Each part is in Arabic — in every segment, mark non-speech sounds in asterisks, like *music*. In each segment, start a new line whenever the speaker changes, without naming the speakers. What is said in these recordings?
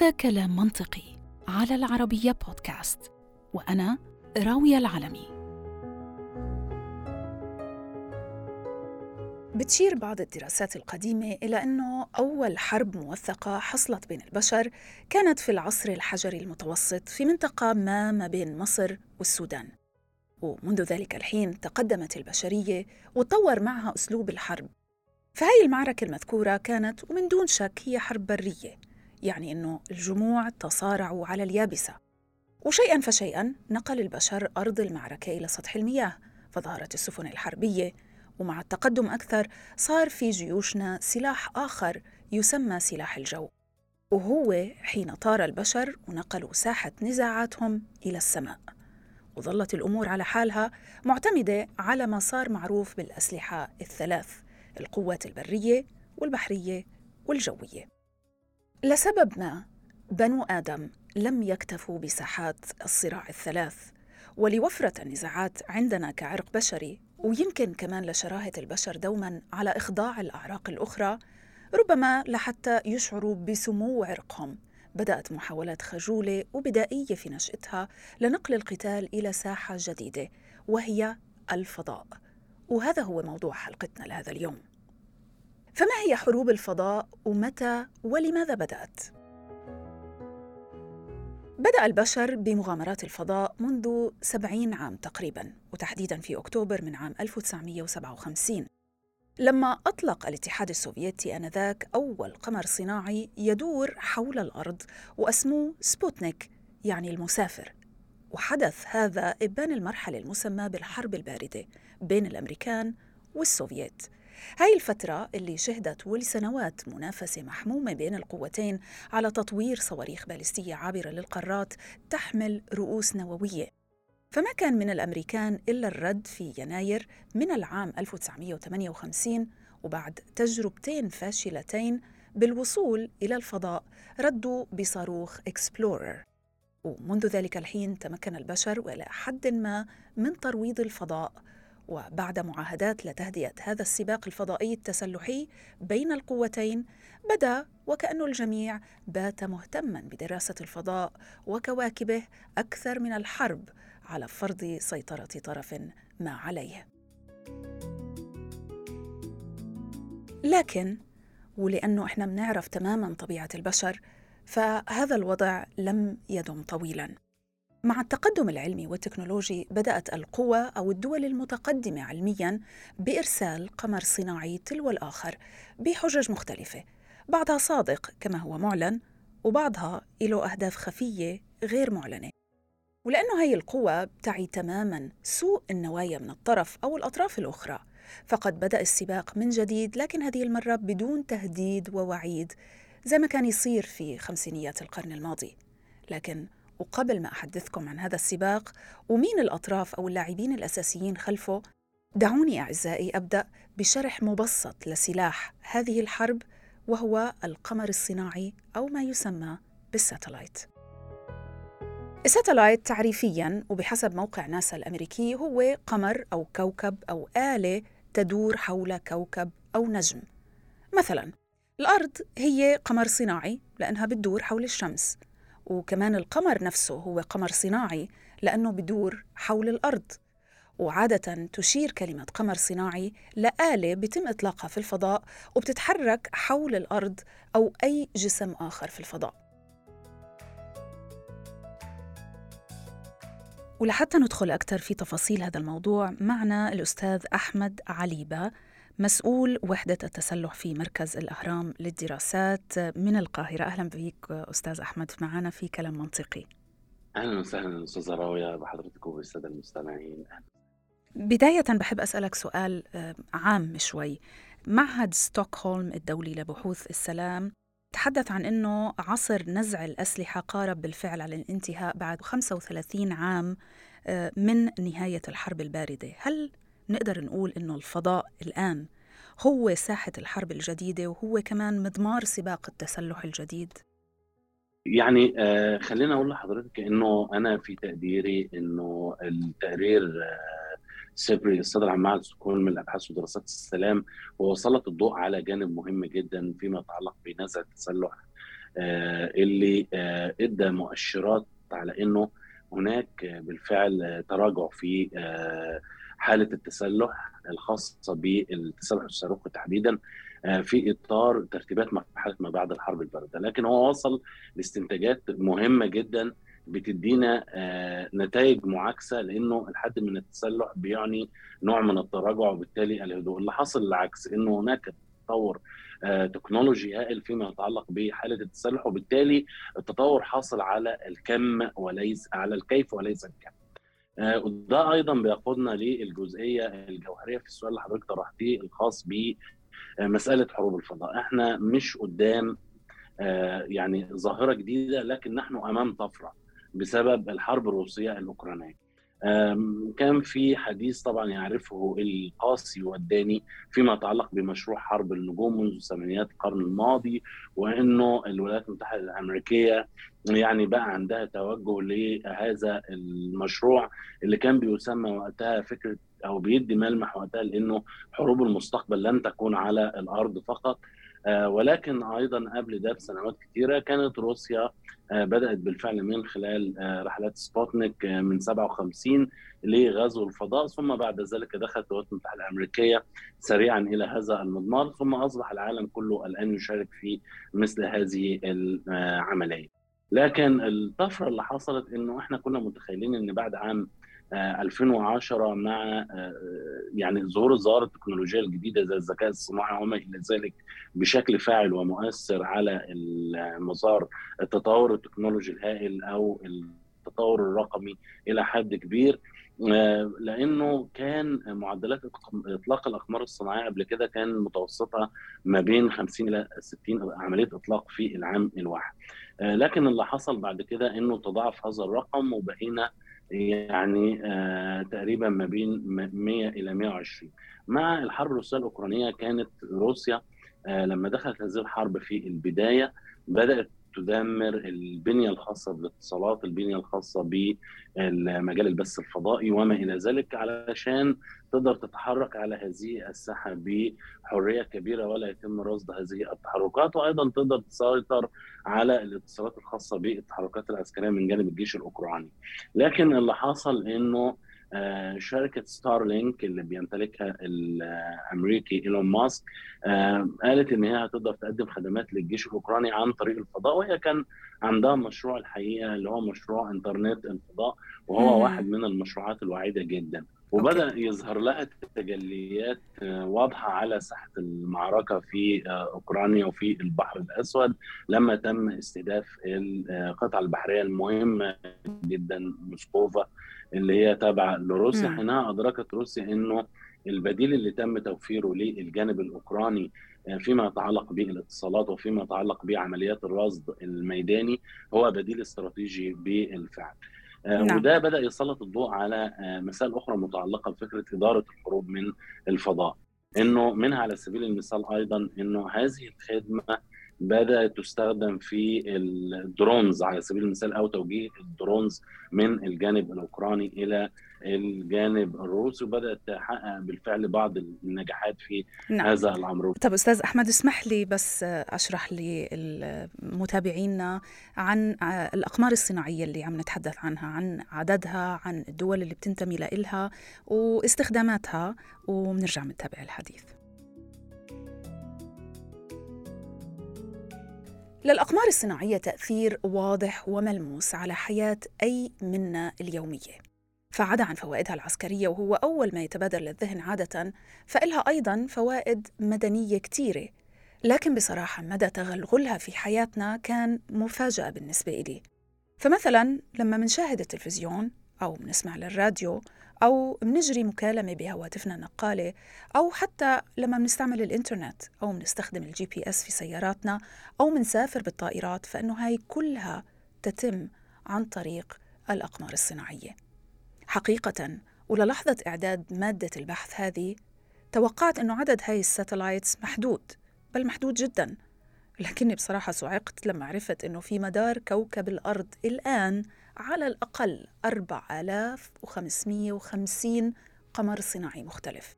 هذا كلام منطقي على العربية بودكاست وأنا راوية العلمي. بتشير بعض الدراسات القديمة إلى أنه أول حرب موثقة حصلت بين البشر كانت في العصر الحجري المتوسط في منطقة ما ما بين مصر والسودان. ومنذ ذلك الحين تقدمت البشرية وطور معها أسلوب الحرب. فهي المعركة المذكورة كانت ومن دون شك هي حرب برية. يعني أنه الجموع تصارعوا على اليابسة. وشيئا فشيئا نقل البشر أرض المعركة إلى سطح المياه فظهرت السفن الحربية ومع التقدم أكثر صار في جيوشنا سلاح آخر يسمى سلاح الجو. وهو حين طار البشر ونقلوا ساحة نزاعاتهم إلى السماء. وظلت الأمور على حالها معتمدة على ما صار معروف بالأسلحة الثلاث القوات البرية والبحرية والجوية. لسبب ما بنو آدم لم يكتفوا بساحات الصراع الثلاث ولوفرة النزاعات عندنا كعرق بشري ويمكن كمان لشراهة البشر دوما على إخضاع الأعراق الأخرى ربما لحتى يشعروا بسمو عرقهم. بدأت محاولات خجولة وبدائية في نشأتها لنقل القتال إلى ساحة جديدة وهي الفضاء. وهذا هو موضوع حلقتنا لهذا اليوم. فما هي حروب الفضاء ومتى ولماذا بدأت؟ بدأ البشر بمغامرات الفضاء منذ سبعين عام تقريبا وتحديدا في أكتوبر من عام 1957 لما أطلق الاتحاد السوفيتي آنذاك أول قمر صناعي يدور حول الأرض وأسموه سبوتنيك يعني المسافر. وحدث هذا إبان المرحلة المسمى بالحرب الباردة بين الأمريكان والسوفييت هاي الفترة اللي شهدت ولسنوات منافسة محمومة بين القوتين على تطوير صواريخ باليستية عابرة للقارات تحمل رؤوس نووية. فما كان من الأمريكان إلا الرد في يناير من العام 1958 وبعد تجربتين فاشلتين بالوصول إلى الفضاء ردوا بصاروخ إكسبلورر ومنذ ذلك الحين تمكن البشر وإلى حد ما من ترويض الفضاء وبعد معاهدات لتهدئة هذا السباق الفضائي التسلحي بين القوتين بدا وكأن الجميع بات مهتما بدراسة الفضاء وكواكبه أكثر من الحرب على فرض سيطرة طرف ما عليه. لكن ولأنه إحنا بنعرف تماما طبيعة البشر فهذا الوضع لم يدم طويلا. مع التقدم العلمي والتكنولوجي بدأت القوى أو الدول المتقدمة علميا بإرسال قمر صناعي تلو الآخر بحجج مختلفة. بعضها صادق كما هو معلن وبعضها له أهداف خفية غير معلنة. ولأنه هي القوى بتعي تماما سوء النوايا من الطرف أو الأطراف الأخرى فقد بدأ السباق من جديد لكن هذه المرة بدون تهديد ووعيد زي ما كان يصير في خمسينيات القرن الماضي. لكن وقبل ما أحدثكم عن هذا السباق ومين الأطراف أو اللاعبين الأساسيين خلفه دعوني أعزائي أبدأ بشرح مبسط لسلاح هذه الحرب وهو القمر الصناعي أو ما يسمى بالساتلايت. الساتلايت تعريفيا وبحسب موقع ناسا الأمريكي هو قمر أو كوكب أو آلة تدور حول كوكب أو نجم. مثلا الأرض هي قمر صناعي لأنها بتدور حول الشمس. وكمان القمر نفسه هو قمر صناعي لأنه بدور حول الأرض. وعادة تشير كلمة قمر صناعي لآلة بتم إطلاقها في الفضاء وبتتحرك حول الأرض أو أي جسم آخر في الفضاء. ولحتى ندخل أكثر في تفاصيل هذا الموضوع معنا الأستاذ أحمد عليبة مسؤول وحدة التسلح في مركز الأهرام للدراسات من القاهرة. أهلا بك أستاذ أحمد معنا في كلام منطقي.
أهلا وسهلا أستاذة راوية بحضرتك وبالسادة المستمعين.
بداية بحب أسألك سؤال آه، عام شوي. معهد ستوكهولم الدولي لبحوث السلام تحدث عن أنه عصر نزع الأسلحة قارب بالفعل على الانتهاء بعد 35 عام آه، من نهاية الحرب الباردة. هل نقدر نقول إنه الفضاء الآن هو ساحة الحرب الجديدة وهو كمان مضمار سباق التسلح الجديد؟
يعني آه خلينا أقول لحضرتك إنه أنا في تقديري إنه التقرير آه الصدر عن معهد ستوكهولم من الأبحاث ودراسات السلام وسلط الضوء على جانب مهم جدا فيما يتعلق بنزع التسلح اللي إدى مؤشرات على إنه هناك بالفعل تراجع في حالة التسلح الخاصة بالتسلح الصاروخي تحديدا في إطار ترتيبات مرحلة ما بعد الحرب الباردة، لكن هو وصل لاستنتاجات مهمة جدا بتدينا نتائج معاكسة لأنه الحد من التسلح بيعني نوع من التراجع وبالتالي الهدوء، اللي حصل العكس إنه هناك تطور تكنولوجي هائل فيما يتعلق بحالة التسلح وبالتالي التطور حاصل على الكم وليس على الكيف وليس الكم. وده أيضا بيقودنا للجزئية الجوهرية في السؤال اللي حضرتك طرحتيه الخاص بمساله حروب الفضاء، إحنا مش قدام يعني ظاهرة جديدة لكن نحن أمام طفرة بسبب الحرب الروسية الأوكرانية. كان في حديث طبعا يعرفه القاسي والداني فيما يتعلق بمشروع حرب النجوم منذ ثمانينات القرن الماضي وإنه الولايات المتحدة الأمريكية يعني بقى عندها توجه لهذا المشروع اللي كان بيسمى وقتها فكرة أو بيدي ملمح وقتها لإنه حروب المستقبل لن تكون على الأرض فقط. ولكن أيضا قبل ده بسنوات كثيره كانت روسيا بدأت بالفعل من خلال رحلات سبوتنيك من 57 لغزو الفضاء ثم بعد ذلك دخلت الولايات المتحدة الأمريكية سريعا إلى هذا المضمار ثم أصبح العالم كله الآن يشارك في مثل هذه العملية. لكن الطفرة اللي حصلت إنه إحنا كنا متخيلين إن بعد عام 2010 مع يعني ظهور الظواهر التكنولوجية الجديدة زي الذكاء الصناعي وما إلى ذلك بشكل فاعل ومؤثر على المسار التطور التكنولوجي الهائل أو التطور الرقمي إلى حد كبير. لأنه كان معدلات اطلاق الأقمار الصناعية قبل كده كان متوسطها ما بين 50 إلى 60 عملية إطلاق في العام الواحد. لكن اللي حصل بعد كده إنه تضاعف هذا الرقم وبقينا يعني آه تقريبا ما بين 100 إلى 120 مع الحرب الروسية الأوكرانية كانت روسيا آه لما دخلت هذه الحرب في البداية بدأت تدمر البنية الخاصة بالاتصالات، البنية الخاصة بالمجال البث الفضائي وما إلى ذلك علشان تقدر تتحرك على هذه الساحة بحرية كبيرة ولا يتم رصد هذه التحركات وأيضا تقدر تسيطر على الاتصالات الخاصة بالتحركات العسكرية من جانب الجيش الأوكراني. لكن اللي حصل إنه شركة ستارلينك اللي بيمتلكها الأمريكي إيلون ماسك قالت إن هي هتقدر تقدم خدمات للجيش الأوكراني عن طريق الفضاء وهي كان عندها مشروع الحقيقة اللي هو مشروع إنترنت الفضاء وهو مم. واحد من المشروعات الوعيدة جدا وبدأ أوكي. يظهر لها تجليات واضحة على ساحة المعركة في أوكرانيا وفي البحر الأسود لما تم استهداف القطعة البحرية المهمة جدا موسكوفا اللي هي تابعة لروسيا حينها أدركت روسيا إنه البديل اللي تم توفيره للجانب الأوكراني فيما يتعلق بالاتصالات وفيما يتعلق بعمليات الرصد الميداني هو بديل استراتيجي بالفعل. نعم. وده بدأ يسلط الضوء على مسائل أخرى متعلقة بفكرة إدارة الحروب من الفضاء. إنه منها على سبيل المثال أيضا إنه هذه الخدمة بدأت تستخدم في ال drones على سبيل المثال أو توجيه ال drones من الجانب الأوكراني إلى الجانب الروسي وبدأت تحقق بالفعل بعض النجاحات في نعم. هذا الأمر.
طب أستاذ أحمد اسمح لي بس أشرح للمتابعينا عن الأقمار الصناعية اللي عم نتحدث عنها، عن عددها، عن الدول اللي بتنتمي لها وإستخداماتها وبنرجع نتابع الحديث. للأقمار الصناعية تأثير واضح وملموس على حياة أي منا اليومية. فعدا عن فوائدها العسكرية وهو أول ما يتبادر للذهن عادة فإلها أيضا فوائد مدنية كتيرة لكن بصراحة مدى تغلغلها في حياتنا كان مفاجأة بالنسبة إلي. فمثلا لما منشاهد التلفزيون أو منسمع للراديو أو منجري مكالمة بهواتفنا النقالة أو حتى لما منستعمل الإنترنت أو منستخدم ال GPS في سياراتنا أو منسافر بالطائرات فإنه هاي كلها تتم عن طريق الأقمار الصناعية. حقيقة وللحظة إعداد مادة البحث هذه توقعت أنه عدد هاي الساتلايتس محدود بل محدود جدا. لكني بصراحة صعقت لما عرفت أنه في مدار كوكب الأرض الآن على الأقل 4550 قمر صناعي مختلف.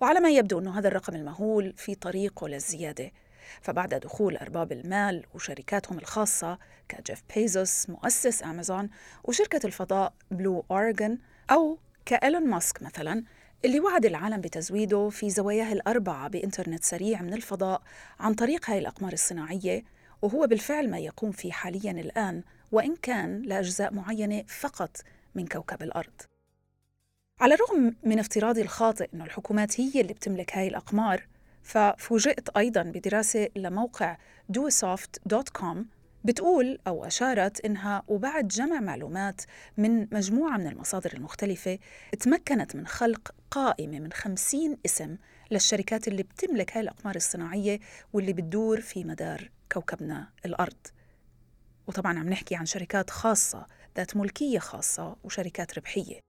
وعلى ما يبدو أنه هذا الرقم المهول في طريقه للزيادة. فبعد دخول أرباب المال وشركاتهم الخاصة كجيف بيزوس مؤسس أمازون وشركة الفضاء بلو أوريغون أو كإيلون ماسك مثلا اللي وعد العالم بتزويده في زواياه الأربعة بإنترنت سريع من الفضاء عن طريق هاي الأقمار الصناعية. وهو بالفعل ما يقوم فيه حاليا الآن وإن كان لأجزاء معينة فقط من كوكب الأرض. على الرغم من افتراضي الخاطئ أن الحكومات هي اللي بتملك هاي الأقمار ففوجئت أيضا بدراسة لموقع dosoft.com بتقول أو أشارت إنها وبعد جمع معلومات من مجموعة من المصادر المختلفة تمكنت من خلق قائمة من خمسين اسم للشركات اللي بتملك هاي الأقمار الصناعية واللي بتدور في مدار كوكبنا الأرض. وطبعا عم نحكي عن شركات خاصة ذات ملكية خاصة وشركات ربحية.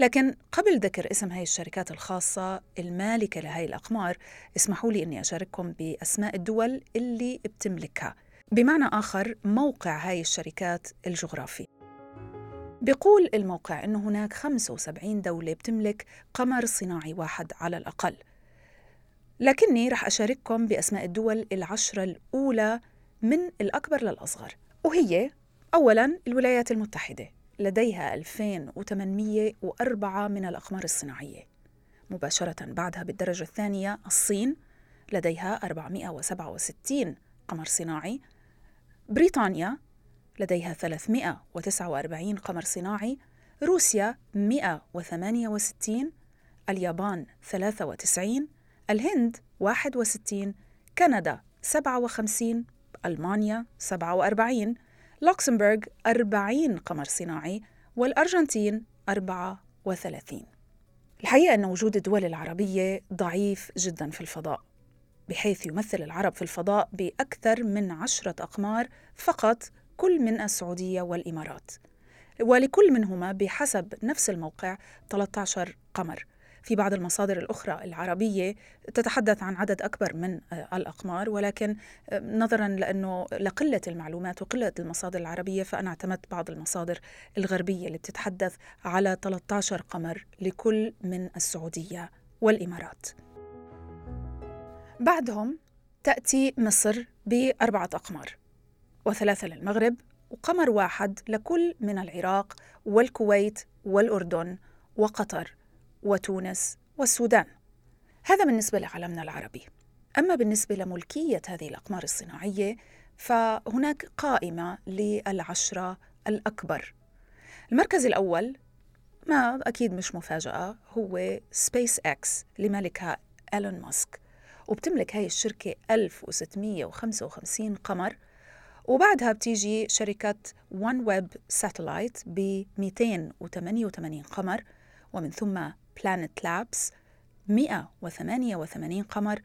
لكن قبل ذكر اسم هاي الشركات الخاصة المالكة لهاي الأقمار اسمحوا لي أني أشارككم بأسماء الدول اللي بتملكها. بمعنى آخر موقع هاي الشركات الجغرافي. بيقول الموقع أنه هناك 75 دولة بتملك قمر صناعي واحد على الأقل. لكني رح أشارككم بأسماء الدول العشرة الأولى من الأكبر للأصغر. وهي أولاً الولايات المتحدة لديها 2804 من الأقمار الصناعية. مباشرة بعدها بالدرجة الثانية الصين لديها 467 قمر صناعي. بريطانيا لديها 349 قمر صناعي. روسيا 168 اليابان 93 الهند 61 كندا 57 ألمانيا 47 لوكسمبورغ 40 قمر صناعي والأرجنتين 34 الحقيقة أن وجود الدول العربية ضعيف جدا في الفضاء بحيث يمثل العرب في الفضاء بأكثر من عشرة أقمار فقط كل من السعودية والإمارات ولكل منهما بحسب نفس الموقع 13 قمر. في بعض المصادر الأخرى العربية تتحدث عن عدد أكبر من آه، الأقمار ولكن آه، نظرا لأنه لقلة المعلومات وقلة المصادر العربية فأنا اعتمدت بعض المصادر الغربية اللي بتتحدث على 13 قمر لكل من السعودية والإمارات. بعدهم تأتي مصر بأربعة أقمار وثلاثة للمغرب وقمر واحد لكل من العراق والكويت والأردن وقطر. وتونس والسودان. هذا بالنسبة لعالمنا العربي. أما بالنسبة لملكية هذه الأقمار الصناعية فهناك قائمة للعشرة الأكبر. المركز الأول ما أكيد مش مفاجأة هو سبيس إكس لمالكها إيلون ماسك. وبتملك هاي الشركة 1655 قمر. وبعدها بتيجي شركة OneWeb Satellites ب 288 قمر. ومن ثم Planet Labs 188 قمر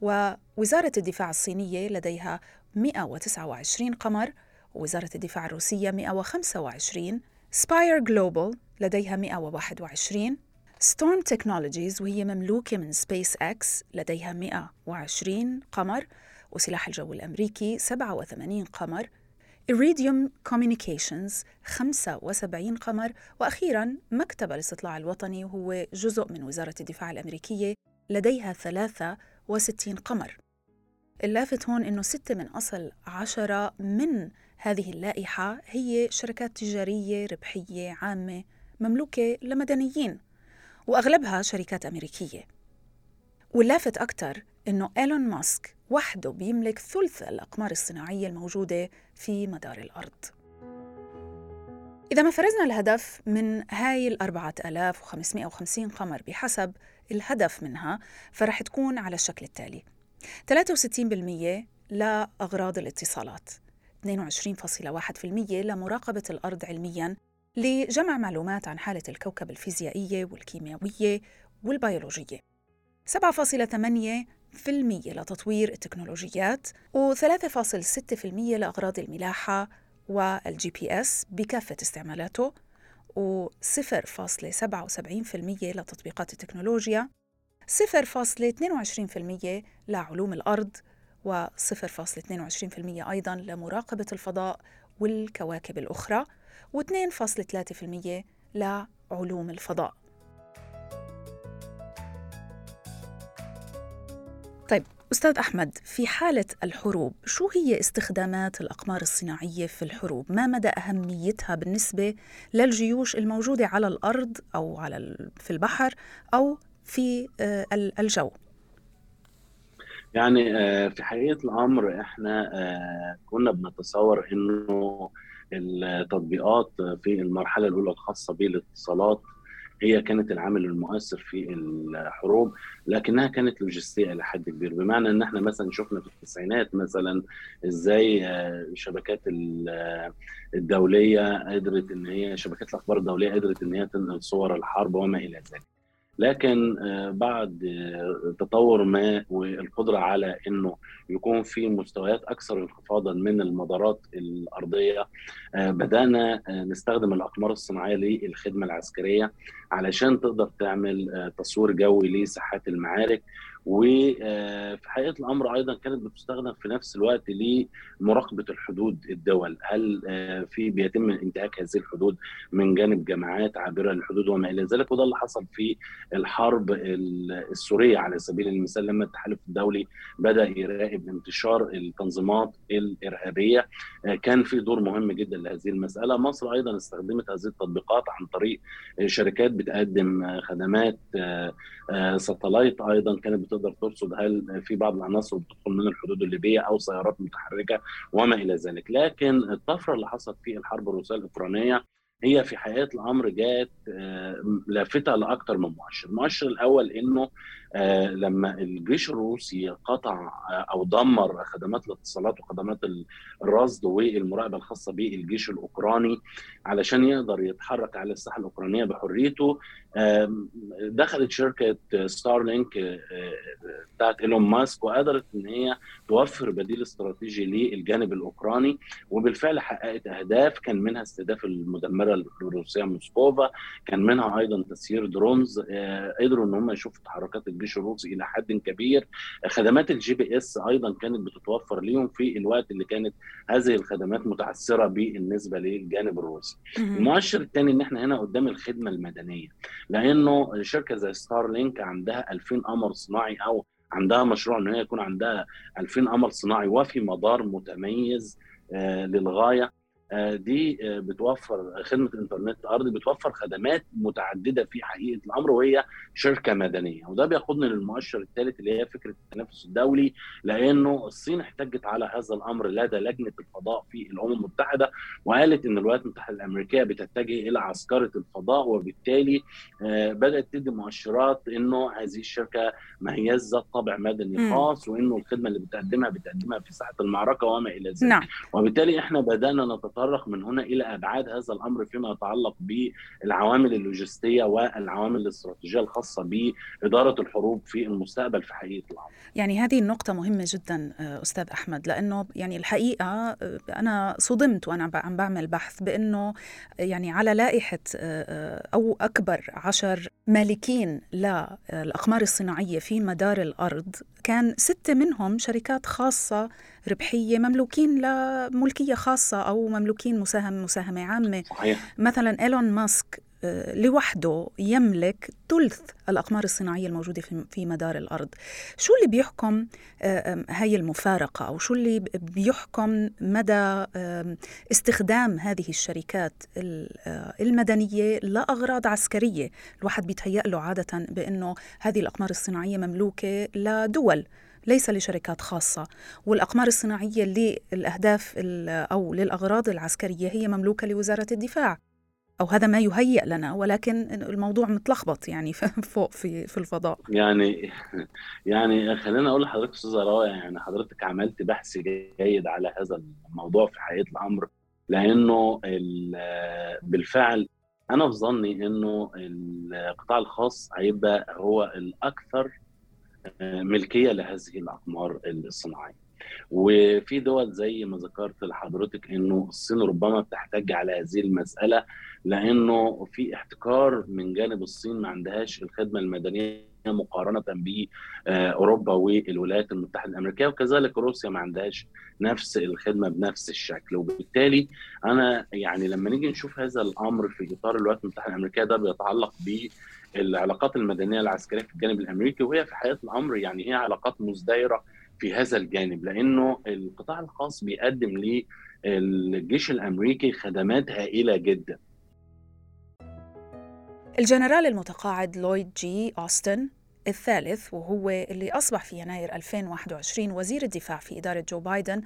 ووزارة الدفاع الصينية لديها 129 قمر ووزارة الدفاع الروسية 125 Spire Global لديها 121 Swarm Technologies وهي مملوكة من سبيس إكس لديها 120 قمر وسلاح الجو الأمريكي 87 قمر إريديوم كوميونيكيشنز 75 قمر وأخيرا مكتب الاستطلاع الوطني وهو جزء من وزارة الدفاع الأمريكية لديها 63 قمر. اللافت هون أنه ستة من أصل عشرة من هذه اللائحة هي شركات تجارية ربحية عامة مملوكة لمدنيين وأغلبها شركات أمريكية. واللافت أكثر أنه إيلون ماسك وحده بيملك ثلث الأقمار الصناعية الموجودة في مدار الأرض. إذا ما فرزنا الهدف من هاي ال 4550 قمر بحسب الهدف منها فرح تكون على الشكل التالي. 63% لأغراض الاتصالات 22.1% لمراقبة الأرض علمياً لجمع معلومات عن حالة الكوكب الفيزيائية والكيميائية والبيولوجية. 7.8 لتطوير التكنولوجيات و3.6% لأغراض الملاحة وال GPS بكافة استعمالاته و0.77% لتطبيقات التكنولوجيا 0.22% لعلوم الأرض و0.22% أيضا لمراقبة الفضاء والكواكب الأخرى و2.3% لعلوم الفضاء طيب أستاذ أحمد في حالة الحروب شو هي استخدامات الأقمار الصناعية في الحروب؟ ما مدى أهميتها بالنسبة للجيوش الموجودة على الأرض أو على في البحر أو في آه، الجو؟
يعني آه، في حقيقة الأمر إحنا آه، كنا بنتصور إنه التطبيقات في المرحلة الأولى الخاصة بالاتصالات هي كانت العامل المؤثر في الحروب لكنها كانت لوجستية إلى حد كبير. بمعنى إن إحنا مثلا شفنا في التسعينات مثلا إزاي الشبكات الدولية قدرت إن هي شبكات الأخبار الدولية قدرت إن هي تنقل صور الحرب وما إلى ذلك. لكن آه، بعد آه، تطور ما والقدرة على إنه يكون في مستويات أكثر انخفاضا من المدارات الأرضية آه، بدأنا نستخدم الأقمار الصناعية للخدمة العسكرية علشان تقدر تعمل تصوير جوي لساحات المعارك وفي آه، حقيقة الأمر أيضا كانت بتستخدم في نفس الوقت لمراقبة الحدود الدول، هل آه، في بيتم انتهاك هذه الحدود من جانب جماعات عابرة للحدود وما إلى ذلك؟ وده اللي حصل في الحرب السورية على سبيل المثال لما التحالف الدولي بدأ يراقب انتشار التنظيمات الإرهابية آه، كان في دور مهم جدا لهذه المسألة، مصر أيضا استخدمت هذه التطبيقات عن طريق شركات بتقدم خدمات ساتلايت أيضا كانت تقدر ترصد هل في بعض العناصر بتدخل من الحدود الليبيه أو سيارات متحركة وما إلى ذلك. لكن الطفرة اللي حصلت في الحرب الروسية الأوكرانية هي في حقيقه الأمر جاءت آه، لافته لاكثر من مؤشر، المؤشر الأول إنه لما الجيش الروسي قطع آه، أو دمر خدمات الاتصالات وخدمات الرصد والمراقبة الخاصة بالجيش الأوكراني علشان يقدر يتحرك على الساحة الأوكرانية بحريته دخلت شركة ستارلينك بتاعت إيلون ماسك وقدرت إن هي توفر بديل استراتيجي للجانب الأوكراني وبالفعل حققت أهداف كان منها استهداف المدمرة الروسيه موسكوفا كان منها أيضا تسيير drones قدروا إن هم يشوفوا تحركات الجيش الجيش الروسي إلى حد كبير. خدمات ال GPS أيضا كانت بتتوفر ليهم في الوقت اللي كانت هذه الخدمات متعثره بالنسبة للجانب الروسي. المؤشر الثاني إن إحنا هنا قدام الخدمة المدنية لأنه شركة زي Starlink عندها 2000 قمر صناعي أو عندها مشروع إن هي يكون عندها 2000 قمر صناعي وفي مدار متميز آه، للغاية. دي آه، بتوفر خدمة انترنت ارضي بتوفر خدمات متعددة في حقيقة الأمر وهي شركة مدنية. وده بياخدنا للمؤشر الثالث اللي هي فكرة التنافس الدولي لأنه الصين احتجت على هذا الأمر لدى لجنة الفضاء في الأمم المتحدة وقالت إن الولايات المتحدة الأمريكية بتتجه إلى عسكرة الفضاء وبالتالي آه، بدأت تدي مؤشرات إنه هذه الشركة ما هي ذات طابع مدني خاص وإنه الخدمة اللي بتقدمها بتقدمها في ساحة المعركة وما إلى ذلك. نعم. وبالتالي إحنا بدأنا نتطرق نتطرق من هنا إلى أبعاد هذا الأمر فيما يتعلق بالعوامل اللوجستية والعوامل الاستراتيجية الخاصة بإدارة الحروب في المستقبل في حقيقة الأمر.
يعني هذه النقطة مهمة جدا أستاذ أحمد لأنه يعني الحقيقة أنا صدمت وأنا عم بعمل بحث بأنه يعني على لائحة أو أكبر عشر مالكين للأقمار الصناعية في مدار الأرض كان ستة منهم شركات خاصة ربحية مملوكين لملكية خاصة أو مملوكين مساهم مساهمة عامة صحيح. مثلا إيلون ماسك لوحده يملك ثلث الأقمار الصناعية الموجودة في مدار الأرض. شو اللي بيحكم هاي المفارقة؟ أو شو اللي بيحكم مدى استخدام هذه الشركات آه، المدنية لأغراض عسكرية؟ الواحد بيتهيأ له عادة بأنه هذه الأقمار الصناعية مملوكة لدول ليس لشركات خاصة. والأقمار الصناعية للأهداف أو للأغراض العسكرية هي مملوكة لوزارة الدفاع. أو هذا ما يهيأ لنا ولكن الموضوع متلخبط يعني *laughs* فوق في في الفضاء.
يعني يعني خلينا أقول لحضرتك أستاذة رائع يعني حضرتك عملت بحث جيد على هذا الموضوع في حقيقه الأمر لأنه بالفعل أنا في ظني إنه القطاع الخاص هيبقى هو الأكثر ملكية لهذه الأقمار الصناعية. وفي دول زي ما ذكرت لحضرتك إنه الصين ربما بتحتج على هذه المسألة لأنه في احتكار من جانب الصين ما عندهاش الخدمة المدنية مقارنة باوروبا والولايات المتحدة الأمريكية وكذلك روسيا ما عندهاش نفس الخدمة بنفس الشكل. وبالتالي أنا يعني لما نيجي نشوف هذا الأمر في إطار الولايات المتحدة الأمريكية ده بيتعلق بالعلاقات المدنية العسكرية في الجانب الأمريكي وهي في حقيقة الأمر يعني هي علاقات مزدهره في هذا الجانب لأنه القطاع الخاص بيقدم للجيش الأمريكي خدمات هائلة جدا.
الجنرال المتقاعد لويد جي أوستن الثالث وهو اللي أصبح في يناير 2021 وزير الدفاع في إدارة جو بايدن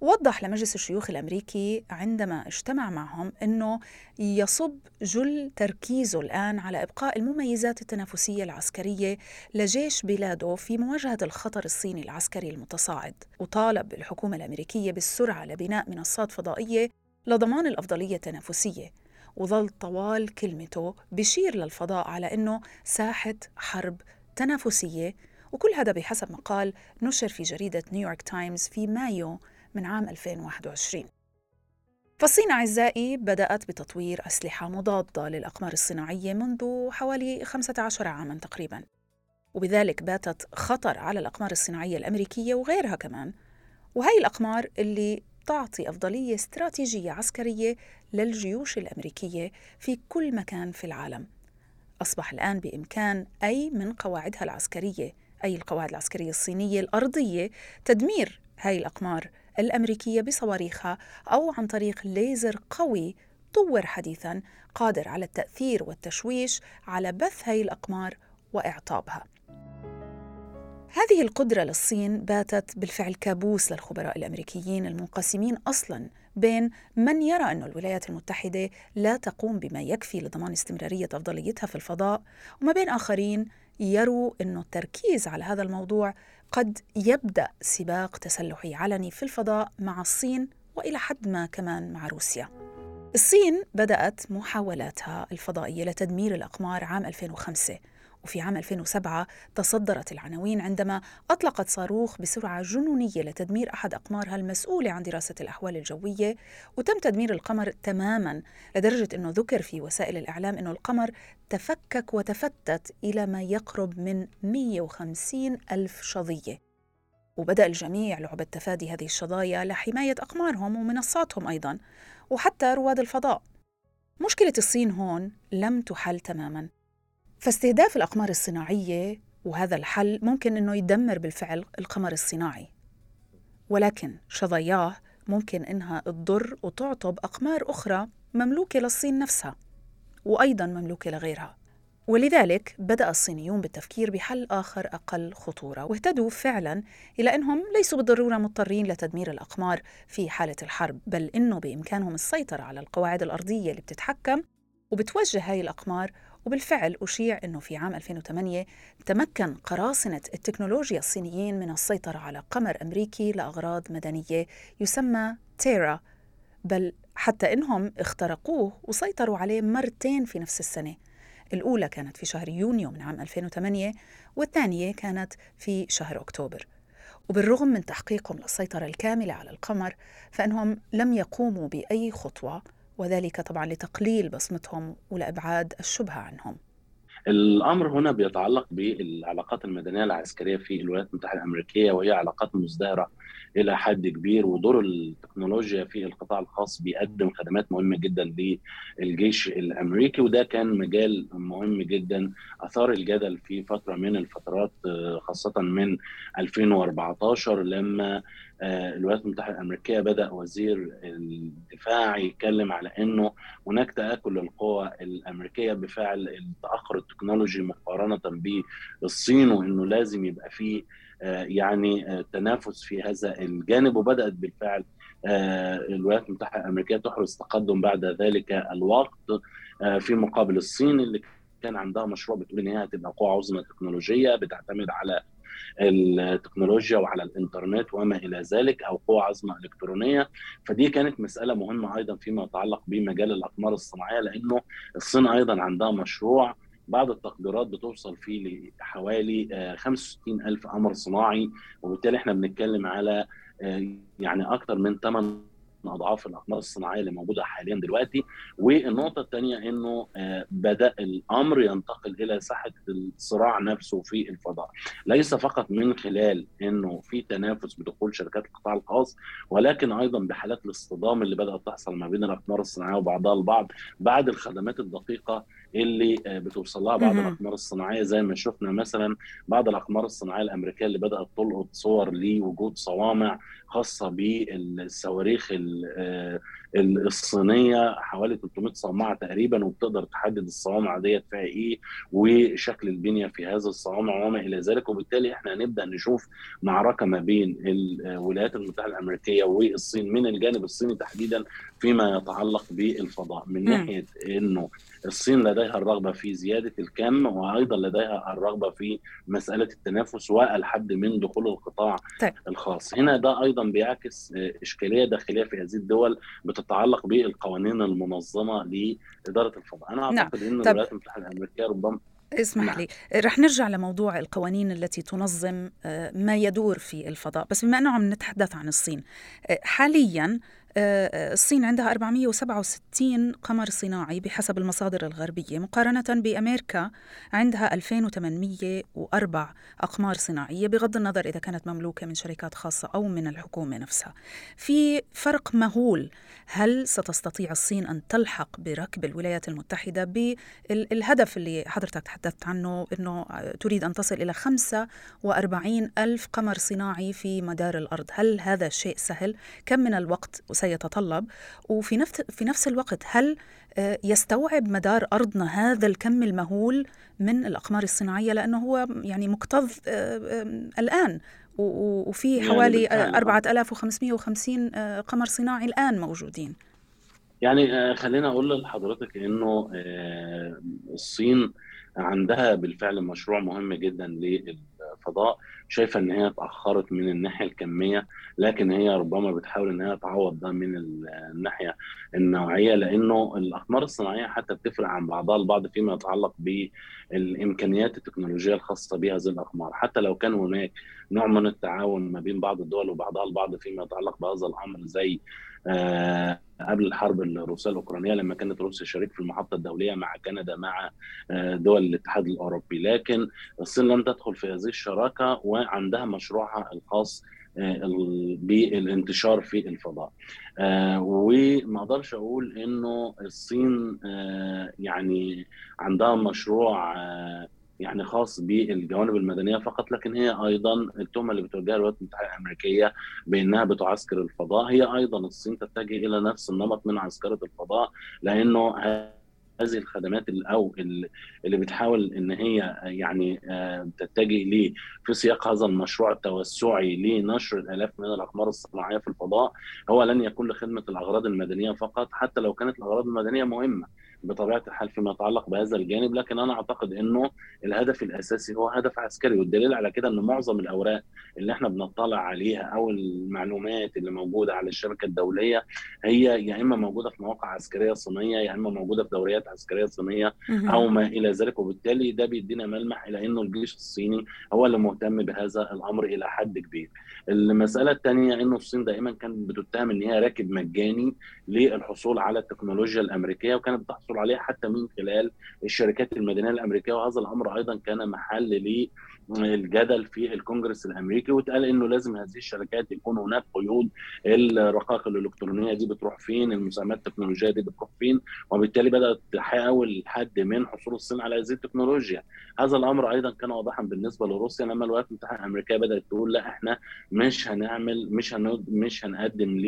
وضح لمجلس الشيوخ الأمريكي عندما اجتمع معهم أنه يصب جل تركيزه الآن على إبقاء المميزات التنافسية العسكرية لجيش بلاده في مواجهة الخطر الصيني العسكري المتصاعد. وطالب الحكومة الأمريكية بالسرعة لبناء منصات فضائية لضمان الأفضلية التنافسية. وظل طوال كلمته بشير للفضاء على أنه ساحة حرب تنافسية وكل هذا بحسب مقال نشر في جريدة نيويورك تايمز في مايو من عام 2021 فالصين أعزائي بدأت بتطوير أسلحة مضادة للأقمار الصناعية منذ حوالي 15 عاما تقريبا. وبذلك باتت خطر على الأقمار الصناعية الأمريكية وغيرها كمان. وهي الأقمار اللي تعطي أفضلية استراتيجية عسكرية للجيوش الأمريكية في كل مكان في العالم. أصبح الآن بإمكان أي من قواعدها العسكرية أي القواعد العسكرية الصينية الأرضية تدمير هاي الأقمار الأمريكية بصواريخها أو عن طريق ليزر قوي طور حديثا قادر على التأثير والتشويش على بث هاي الأقمار وإعطابها. هذه القدرة للصين باتت بالفعل كابوس للخبراء الأمريكيين المنقسمين أصلاً بين من يرى أن الولايات المتحدة لا تقوم بما يكفي لضمان استمرارية أفضليتها في الفضاء وما بين آخرين يروا أن التركيز على هذا الموضوع قد يبدأ سباق تسلحي علني في الفضاء مع الصين وإلى حد ما كمان مع روسيا. الصين بدأت محاولاتها الفضائية لتدمير الأقمار عام 2005 وفي عام 2007 تصدرت العناوين عندما أطلقت صاروخ بسرعة جنونية لتدمير أحد أقمارها المسؤولة عن دراسة الأحوال الجوية. وتم تدمير القمر تماما لدرجة أنه ذكر في وسائل الإعلام أنه القمر تفكك وتفتت إلى ما يقرب من 150 ألف شظية. وبدأ الجميع لعبة تفادي هذه الشظايا لحماية أقمارهم ومنصاتهم أيضا وحتى رواد الفضاء. مشكلة الصين هون لم تحل تماما. فاستهداف الأقمار الصناعية وهذا الحل ممكن أنه يدمر بالفعل القمر الصناعي. ولكن شظاياه ممكن إنها تضر وتعطب أقمار أخرى مملوكة للصين نفسها وأيضا مملوكة لغيرها. ولذلك بدأ الصينيون بالتفكير بحل آخر أقل خطورة واهتدوا فعلا إلى أنهم ليسوا بالضرورة مضطرين لتدمير الأقمار في حالة الحرب بل إنه بإمكانهم السيطرة على القواعد الأرضية اللي بتتحكم وبتوجه هاي الأقمار وبالفعل أشيع أنه في عام 2008 تمكن قراصنة التكنولوجيا الصينيين من السيطرة على قمر أمريكي لأغراض مدنية يسمى تيرا. بل حتى إنهم اخترقوه وسيطروا عليه مرتين في نفس السنة. الأولى كانت في شهر يونيو من عام 2008 والثانية كانت في شهر أكتوبر. وبالرغم من تحقيقهم للسيطرة الكاملة على القمر فإنهم لم يقوموا بأي خطوة. وذلك طبعا لتقليل بصمتهم ولأبعاد الشبهة عنهم.
الأمر هنا بيتعلق بالعلاقات المدنية العسكرية في الولايات المتحدة الأمريكية وهي علاقات مزدهرة إلى حد كبير ودور التكنولوجيا في القطاع الخاص بيقدم خدمات مهمة جدا للجيش الأمريكي وده كان مجال مهم جدا آثار الجدل في فترة من الفترات خاصة من 2014 لما الولايات المتحدة الأمريكية بدأ وزير الدفاع يتكلم على إنه هناك تآكل للقوى الأمريكية بفعل التأخر التكنولوجي مقارنة بالصين وإنه لازم يبقى في آه، يعني آه، تنافس في هذا الجانب. وبدأت بالفعل الولايات المتحدة الأمريكية تحرز تقدم بعد ذلك الوقت في مقابل الصين اللي كان عندها مشروع بتقول إن هي هتبقى قوه عظمى تكنولوجية بتعتمد على التكنولوجيا وعلى الإنترنت وما إلى ذلك أو قوى عظمى إلكترونية. فدي كانت مسألة مهمة أيضا فيما يتعلق بمجال الأقمار الصناعية لأنه الصين أيضا عندها مشروع بعض التقديرات بتوصل فيه لحوالي 65 ألف قمر صناعي وبالتالي إحنا بنتكلم على آه، يعني أكثر من 8 أضعاف الأقمار الصناعية اللي موجودة حاليا دلوقتي والنقطة الثانية إنه آه، بدأ الأمر ينتقل إلى ساحة الصراع نفسه في الفضاء. ليس فقط من خلال إنه في تنافس بدخول شركات القطاع الخاص ولكن أيضا بحالات الاصطدام اللي بدأت تحصل ما بين الأقمار الصناعية وبعضها البعض بعد الخدمات الدقيقة اللي بتوصل لها بعض الأقمار الصناعية زي ما شفنا مثلا بعض الأقمار الصناعية الأمريكية اللي بدأت تلقط صور لوجود صوامع خاصة بالصواريخ الصينية حوالي 300 صومعه تقريبا وبتقدر تحدد الصوامع ديت فيها إيه وشكل البنية في هذا الصوامع وما إلى ذلك. وبالتالي إحنا هنبدا نشوف معركة ما بين الولايات المتحدة الأمريكية والصين من الجانب الصيني تحديدا فيما يتعلق بالفضاء من ناحية إنه الصين لديها الرغبة في زيادة الكم وأيضا لديها الرغبة في مسألة التنافس والحد من دخول القطاع طيب. الخاص هنا ده أيضا بيعكس إشكالية داخلية في هذه الدول بتتعلق بالقوانين المنظمة لإدارة الفضاء أنا نعم. أعتقد نعم. ان الولايات المتحدة الأمريكية ربما
اسمح نعم. لي رح نرجع لموضوع القوانين التي تنظم ما يدور في الفضاء بس بما أنه عم نتحدث عن الصين حاليا آه، آه، الصين عندها 467 قمر صناعي بحسب المصادر الغربية مقارنة بأمريكا عندها 2804 أقمار صناعية بغض النظر إذا كانت مملوكة من شركات خاصة أو من الحكومة نفسها في فرق مهول هل ستستطيع الصين أن تلحق بركب الولايات المتحدة بالهدف اللي حضرتك تحدثت عنه أنه تريد أن تصل إلى 45 ألف قمر صناعي في مدار الأرض هل هذا شيء سهل؟ كم من الوقت سيتطلب. وفي نفس في نفس الوقت هل آه، يستوعب مدار أرضنا هذا الكم المهول من الأقمار الصناعية؟ لأنه هو يعني مكتظ آه، الآن. وفي يعني حوالي 4550 آه، قمر صناعي الآن موجودين.
يعني خلينا أقول لحضرتك إنه الصين عندها بالفعل مشروع مهم جدا للفضاء. شايفة إن هي اتأخرت من الناحية الكمية لكن هي ربما بتحاول إن هي تعوض ده من الناحية النوعية لأنه الأقمار الصناعية حتى بتفرق عن بعضها البعض فيما يتعلق بالإمكانيات التكنولوجية الخاصة بهذه الأقمار. حتى لو كان هناك نوع من التعاون ما بين بعض الدول وبعضها البعض فيما يتعلق بهذا الأمر زي قبل الحرب الروسية الأوكرانية لما كانت روسيا شريك في المحطة الدولية مع كندا مع آه، دول الاتحاد الأوروبي. لكن الصين لم تدخل في هذه الشراكة وعندها مشروعها الخاص آه، بالانتشار في الفضاء. وما أقدرش أقول إنه الصين يعني عندها مشروع يعني خاص بالجوانب المدنية فقط لكن هي أيضا التهمة اللي بتوجهها الولايات المتحدة الأمريكية بإنها بتعسكر الفضاء. هي أيضا الصين تتجه إلى نفس النمط من عسكرة الفضاء لأنه هذه الخدمات أو اللي بتحاول إن هي يعني آه، تتجه ليه في سياق هذا المشروع التوسعي لنشر الآلاف من الأقمار الصناعية في الفضاء هو لن يكون لخدمة الأغراض المدنية فقط حتى لو كانت الأغراض المدنية مهمة. بطبيعة الحال فيما يتعلق بهذا الجانب لكن أنا أعتقد إنه الهدف الأساسي هو هدف عسكري والدليل على كده إن معظم الأوراق اللي إحنا بنطلع عليها أو المعلومات اللي موجودة على الشبكة الدولية هي يا إما موجودة في مواقع عسكرية صينية يا إما موجودة في دوريات عسكرية صينية أو ما إلى ذلك وبالتالي ده بيدينا ملمح إلى إنه الجيش الصيني هو اللي مهتم بهذا الأمر إلى حد كبير. المسألة الثانية إنه الصين دائما كانت بتتهم إن هي راكب مجاني للحصول على التكنولوجيا الأمريكية وكانت بتحصل عليها حتى من خلال الشركات المدنية الأمريكية وهذا الأمر أيضا كان محل للجدل في الكونجرس الأمريكي واتقال إنه لازم هذه الشركات يكون هناك قيود الرقائق الإلكترونية دي بتروح فين المساهمات التكنولوجية دي بتروح فين؟ وبالتالي بدأت تحاول حد من حصول الصين على هذه التكنولوجيا. هذا الأمر أيضا كان واضحا بالنسبة لروسيا لما الولايات المتحدة الأمريكية بدأت تقول لا إحنا مش هنعمل مش مش هنقدم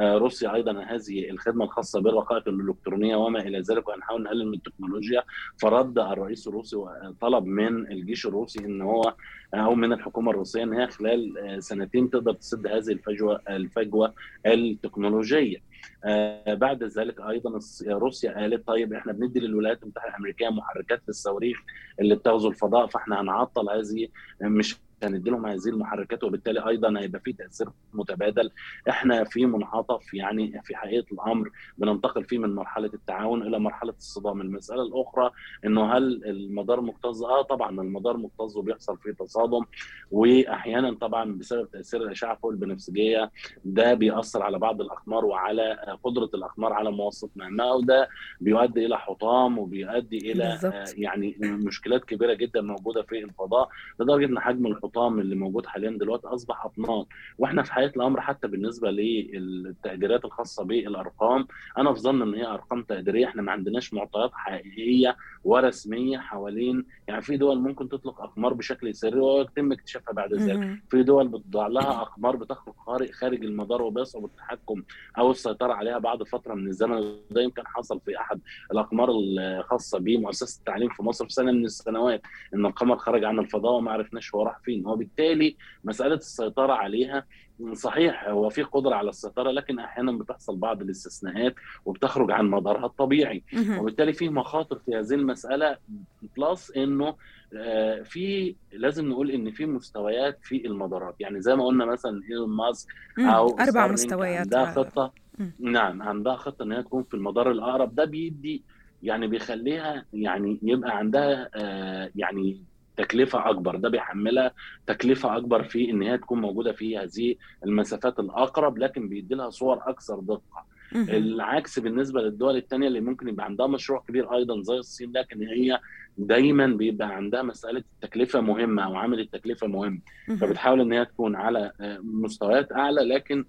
لروسيا أيضا هذه الخدمة الخاصة بالرقائق الإلكترونية وما إلى ذلك ذلك وهنحاول نقلل من التكنولوجيا. فرد الرئيس الروسي وطلب من الجيش الروسي ان هو أو من الحكومة الروسية إن هي خلال سنتين تقدر تسد هذه الفجوة الفجوة التكنولوجية. آه بعد ذلك أيضا روسيا قالت طيب إحنا بندي للولايات المتحدة الأمريكية محركات للصواريخ اللي بتغزو الفضاء فإحنا هنعطل هذه مش هندي لهم هذه المحركات وبالتالي أيضا هيبقى في تأثير متبادل. إحنا في منعطف يعني في حقيقة الأمر بننتقل فيه من مرحلة التعاون إلى مرحلة الصدام. المسألة الأخرى إنه هل المدار مكتظ؟ آه طبعا المدار مكتظ وبيحصل فيه تصادم واحيانا طبعا بسبب تأثير الأشعة فوق البنفسجية ده بيأثر على بعض الأقمار وعلى قدرة الأقمار على مواصله مهمها وده بيؤدي إلى حطام وبيؤدي إلى بالزبط. يعني مشكلات كبيرة جدا موجودة في الفضاء. لدرجة إن حجم الحطام اللي موجود حاليا دلوقتي أصبح أطنان. وإحنا في حقيقه الأمر حتى بالنسبة للتقديرات الخاصة بالأرقام أنا في ظن إن هي أرقام تقديرية. إحنا ما عندناش معطيات حقيقية ورسمية حوالين يعني في دول ممكن تطلق أقمار بشكل سري ويتم اكتشافها بعد ذلك. في دول بتضع لها أقمار بتخرج خارج المدار وبيصعب التحكم أو السيطرة عليها بعد فترة من الزمن. وده يمكن حصل في أحد الأقمار الخاصة بمؤسسة التعليم في مصر في سنة من السنوات إن القمر خرج عن الفضاء وما عرفناش هو راح فين. وبالتالي مسألة السيطرة عليها صحيح هو في قدرة على السيطرة لكن أحيانا بتحصل بعض الاستثناءات وبتخرج عن مدارها الطبيعي. وبالتالي في مخاطر في هذه المسألة بلس إنه آه، في لازم نقول إن في مستويات في المدارات يعني زي ما قلنا مثلا إيلون ماسك
أو أربع مستويات
عندها خطة. نعم عندها خطة إن هي تكون في المدار الأقرب. ده بيدي يعني بيخليها يعني يبقى عندها آه، يعني تكلفة أكبر. ده بيحملها تكلفة أكبر في إن هي تكون موجودة في هذه المسافات الأقرب لكن بيدي لها صور أكثر دقة. العكس بالنسبة للدول الثانية اللي ممكن يبقى عندها مشروع كبير أيضا زي الصين لكن هي دايما بيبقى عندها مسألة التكلفة مهمة أو عامل التكلفة مهم. فبتحاول إن هي تكون على مستويات أعلى لكن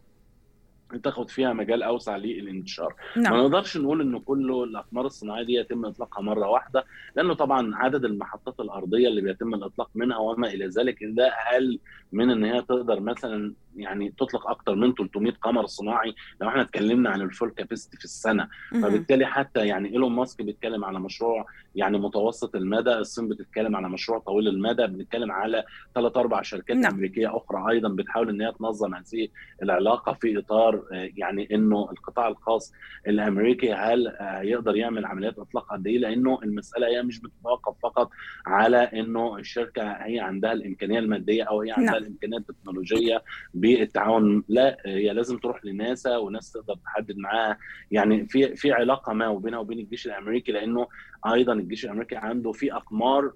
تاخد فيها مجال أوسع للانتشار نعم. ما نقدرش نقول إن كل الأقمار الصناعية دي يتم اطلاقها مرة واحدة لأنه طبعا عدد المحطات الأرضية اللي بيتم الإطلاق منها وما إلى ذلك ده أقل من إن هي تقدر مثلا يعني تطلق أكثر من 300 قمر صناعي لو إحنا اتكلمنا عن الفول كاباسيتي في السنة فبالتالي حتى يعني إيلون ماسك بيتكلم على مشروع يعني متوسط المدى الصين بتتكلم على مشروع طويل المدى بنتكلم على ثلاث أربع شركات نعم. أمريكية أخرى أيضا بتحاول إن هي تنظم هذه العلاقة في إطار آه، يعني إنه القطاع الخاص الأمريكي هل آه، يقدر يعمل عمليات إطلاق قد إيه؟ لأنه المسألة هي مش بتتوقف فقط على إنه الشركة هي عندها الإمكانية المادية أو هي عندها نعم. الامكانيه التكنولوجية بالتعاون. لا هي لازم تروح لناسا وناس تقدر تحدد معاها. يعني في في علاقة ما وبينها وبين الجيش الأمريكي لأنه أيضا الجيش الأمريكي عنده في أقمار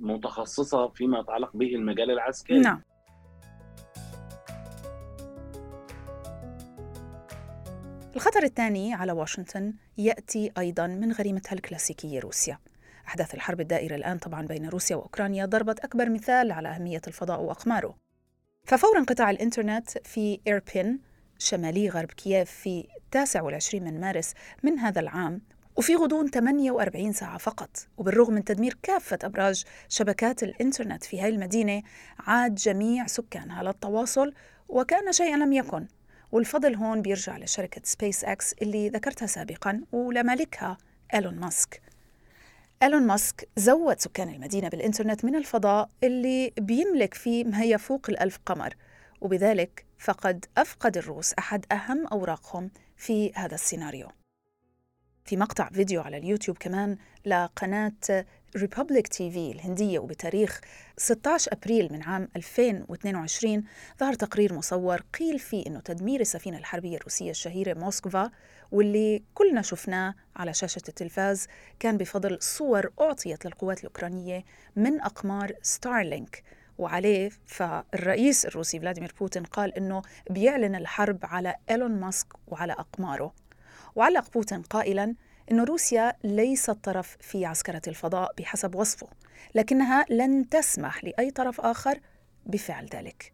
متخصصة فيما يتعلق بالمجال العسكري.
نعم. الخطر الثاني على واشنطن يأتي أيضا من غريمتها الكلاسيكية روسيا. أحداث الحرب الدائرة الآن طبعا بين روسيا وأوكرانيا ضربت أكبر مثال على أهمية الفضاء وأقماره. ففور انقطاع الإنترنت في إيربين شمالي غرب كييف في 29 من مارس من هذا العام وفي غضون 48 ساعة فقط. وبالرغم من تدمير كافة أبراج شبكات الإنترنت في هذه المدينة عاد جميع سكانها للتواصل وكأن شيئا لم يكن. والفضل هون بيرجع لشركة سبيس أكس اللي ذكرتها سابقا ولمالكها إيلون ماسك. إيلون ماسك زود سكان المدينة بالإنترنت من الفضاء اللي بيملك فيه ما يفوق الألف قمر وبذلك فقد أفقد الروس أحد أهم أوراقهم في هذا السيناريو. في مقطع فيديو على اليوتيوب كمان لقناة Republic TV الهندية وبتاريخ 16 أبريل من عام 2022 ظهر تقرير مصور قيل فيه أنه تدمير السفينة الحربية الروسية الشهيرة موسكفا واللي كلنا شفناه على شاشة التلفاز كان بفضل صور أعطيت للقوات الأوكرانية من أقمار ستارلينك وعليه فالرئيس الروسي فلاديمير بوتين قال إنه بيعلن الحرب على إيلون ماسك وعلى أقماره. وعلق بوتين قائلا أن روسيا ليست طرف في عسكرة الفضاء بحسب وصفه لكنها لن تسمح لأي طرف آخر بفعل ذلك.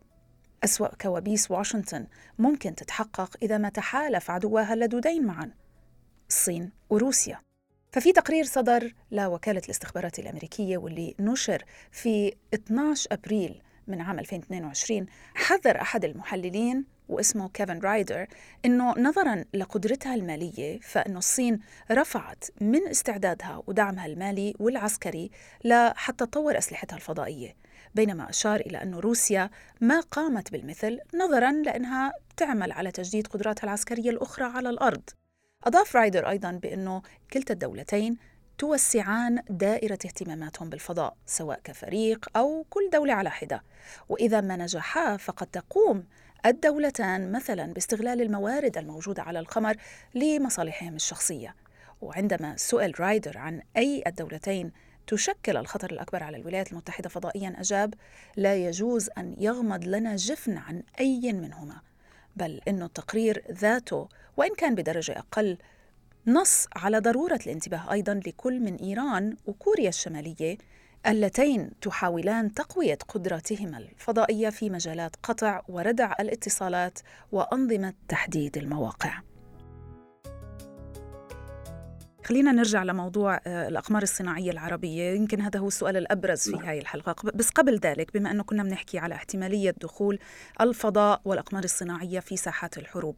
أسوأ كوابيس واشنطن ممكن تتحقق إذا ما تحالف عدواها اللدودين معا الصين وروسيا. ففي تقرير صدر لوكالة الاستخبارات الأمريكية واللي نشر في 12 أبريل من عام 2022 حذر أحد المحللين واسمه كيفن رايدر إنه نظرا لقدرتها المالية فإنه الصين رفعت من استعدادها ودعمها المالي والعسكري لحتى تطور أسلحتها الفضائية. بينما أشار إلى إنه روسيا ما قامت بالمثل نظرا لإنها تعمل على تجديد قدراتها العسكرية الأخرى على الأرض. أضاف رايدر أيضا بإنه كلتا الدولتين توسعان دائرة اهتماماتهم بالفضاء سواء كفريق أو كل دولة على حدة. وإذا ما نجحا فقد تقوم الدولتان مثلا باستغلال الموارد الموجودة على القمر لمصالحهم الشخصية. وعندما سئل رايدر عن أي الدولتين تشكل الخطر الأكبر على الولايات المتحدة فضائيا أجاب لا يجوز أن يغمض لنا جفن عن أي منهما بل أن التقرير ذاته وإن كان بدرجة أقل نص على ضرورة الانتباه أيضا لكل من إيران وكوريا الشمالية اللتين تحاولان تقوية قدراتهما الفضائية في مجالات قطع وردع الاتصالات وأنظمة تحديد المواقع. خلينا نرجع لموضوع آه، الأقمار الصناعية العربية يمكن هذا هو السؤال الأبرز في نعم. هذه الحلقة بس قبل ذلك بما أنه كنا بنحكي على احتمالية دخول الفضاء والأقمار الصناعية في ساحات الحروب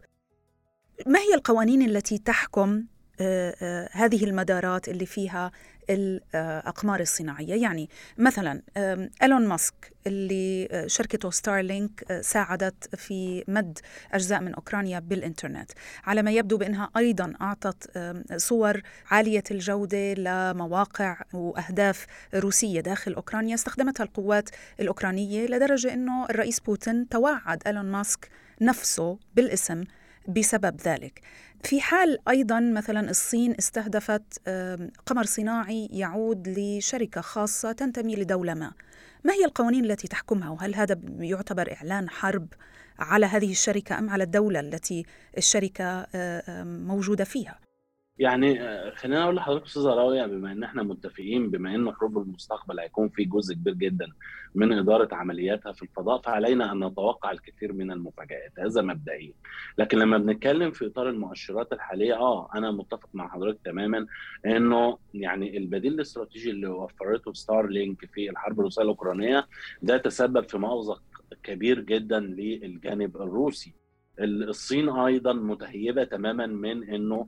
ما هي القوانين التي تحكم هذه المدارات اللي فيها الأقمار الصناعية. يعني مثلا إيلون ماسك اللي آه، شركته ستارلينك ساعدت في مد أجزاء من أوكرانيا بالإنترنت. على ما يبدو بأنها أيضا أعطت صور عالية الجودة لمواقع وأهداف روسية داخل أوكرانيا. استخدمتها القوات الأوكرانية لدرجة أنه الرئيس بوتين توعد إيلون ماسك نفسه بالاسم بسبب ذلك. في حال أيضا مثلا الصين استهدفت قمر صناعي يعود لشركة خاصة تنتمي لدولة ما. ما هي القوانين التي تحكمها؟ وهل هذا يعتبر إعلان حرب على هذه الشركة أم على الدولة التي الشركة موجودة فيها؟
يعني آه، خلينا أقول لحضرتك استاذه راويه بما إن إحنا متفقين بما إن حروب المستقبل هيكون في جزء كبير جدا من إدارة عملياتها في الفضاء فعلينا أن نتوقع الكثير من المفاجآت هذا مبدئيا. لكن لما بنتكلم في إطار المؤشرات الحالية آه أنا متفق مع حضرتك تماما إنه يعني البديل الاستراتيجي اللي وفرته ستارلينك في الحرب الروسية الأوكرانية ده تسبب في مأزق كبير جدا للجانب الروسي. الصين أيضا متهيبة تماما من إنه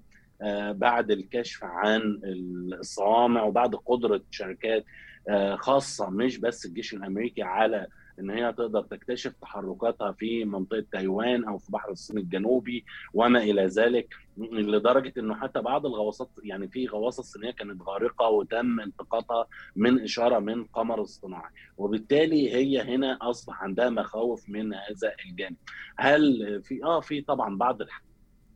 بعد الكشف عن الصوامع وبعد قدرة شركات آه، خاصة مش بس الجيش الأمريكي على إن هي تقدر تكتشف تحركاتها في منطقة تايوان أو في بحر الصين الجنوبي وما إلى ذلك لدرجة إنه حتى بعض الغواصات يعني في غواصة صينية كانت غارقة وتم التقاطها من إشارة من قمر اصطناعي. وبالتالي هي هنا أصبح عندها مخاوف من هذا الجانب. هل في آه في طبعا بعض الحاجات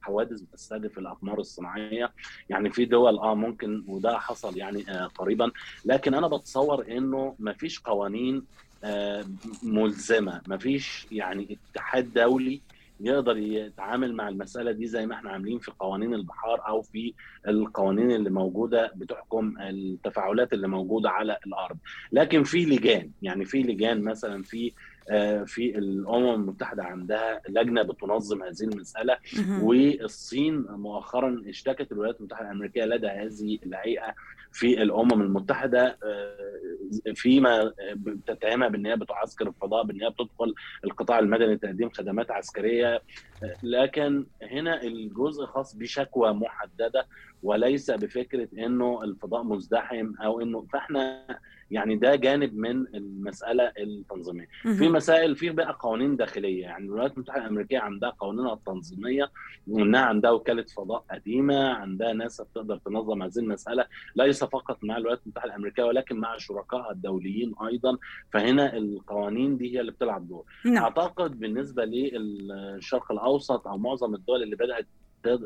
حوادث بتستهدف الأقمار الصناعية. يعني في دول آه ممكن وده حصل يعني آه قريبا. لكن أنا بتصور إنه ما فيش قوانين آه ملزمة. ما فيش يعني اتحاد دولي يقدر يتعامل مع المسألة دي زي ما إحنا عاملين في قوانين البحار أو في القوانين اللي موجودة بتحكم التفاعلات اللي موجودة على الأرض. لكن في لجان يعني في لجان مثلا في في الأمم المتحدة عندها لجنة بتنظم هذه المسألة والصين مؤخرا اشتكت الولايات المتحدة الأمريكية لدى هذه الهيئة في الأمم المتحدة آه، فيما بتتهمها بأن هي بتعسكر الفضاء بأن هي بتدخل القطاع المدني لتقديم خدمات عسكرية. آه، لكن هنا الجزء خاص بشكوى محددة وليس بفكرة إنه الفضاء مزدحم أو إنه فإحنا يعني ده جانب من المسألة التنظيمية. في مسائل في بقى قوانين داخلية. يعني الولايات المتحدة الأمريكية عندها قوانينها التنظيمية وإنها عندها وكالة فضاء قديمة عندها ناس بتقدر تنظم هذه المسألة. ليس فقط مع الولايات المتحدة الأمريكية ولكن مع شركائها الدوليين أيضا. فهنا القوانين دي هي اللي بتلعب دور. نعم. أعتقد بالنسبة للشرق الأوسط أو معظم الدول اللي بدأت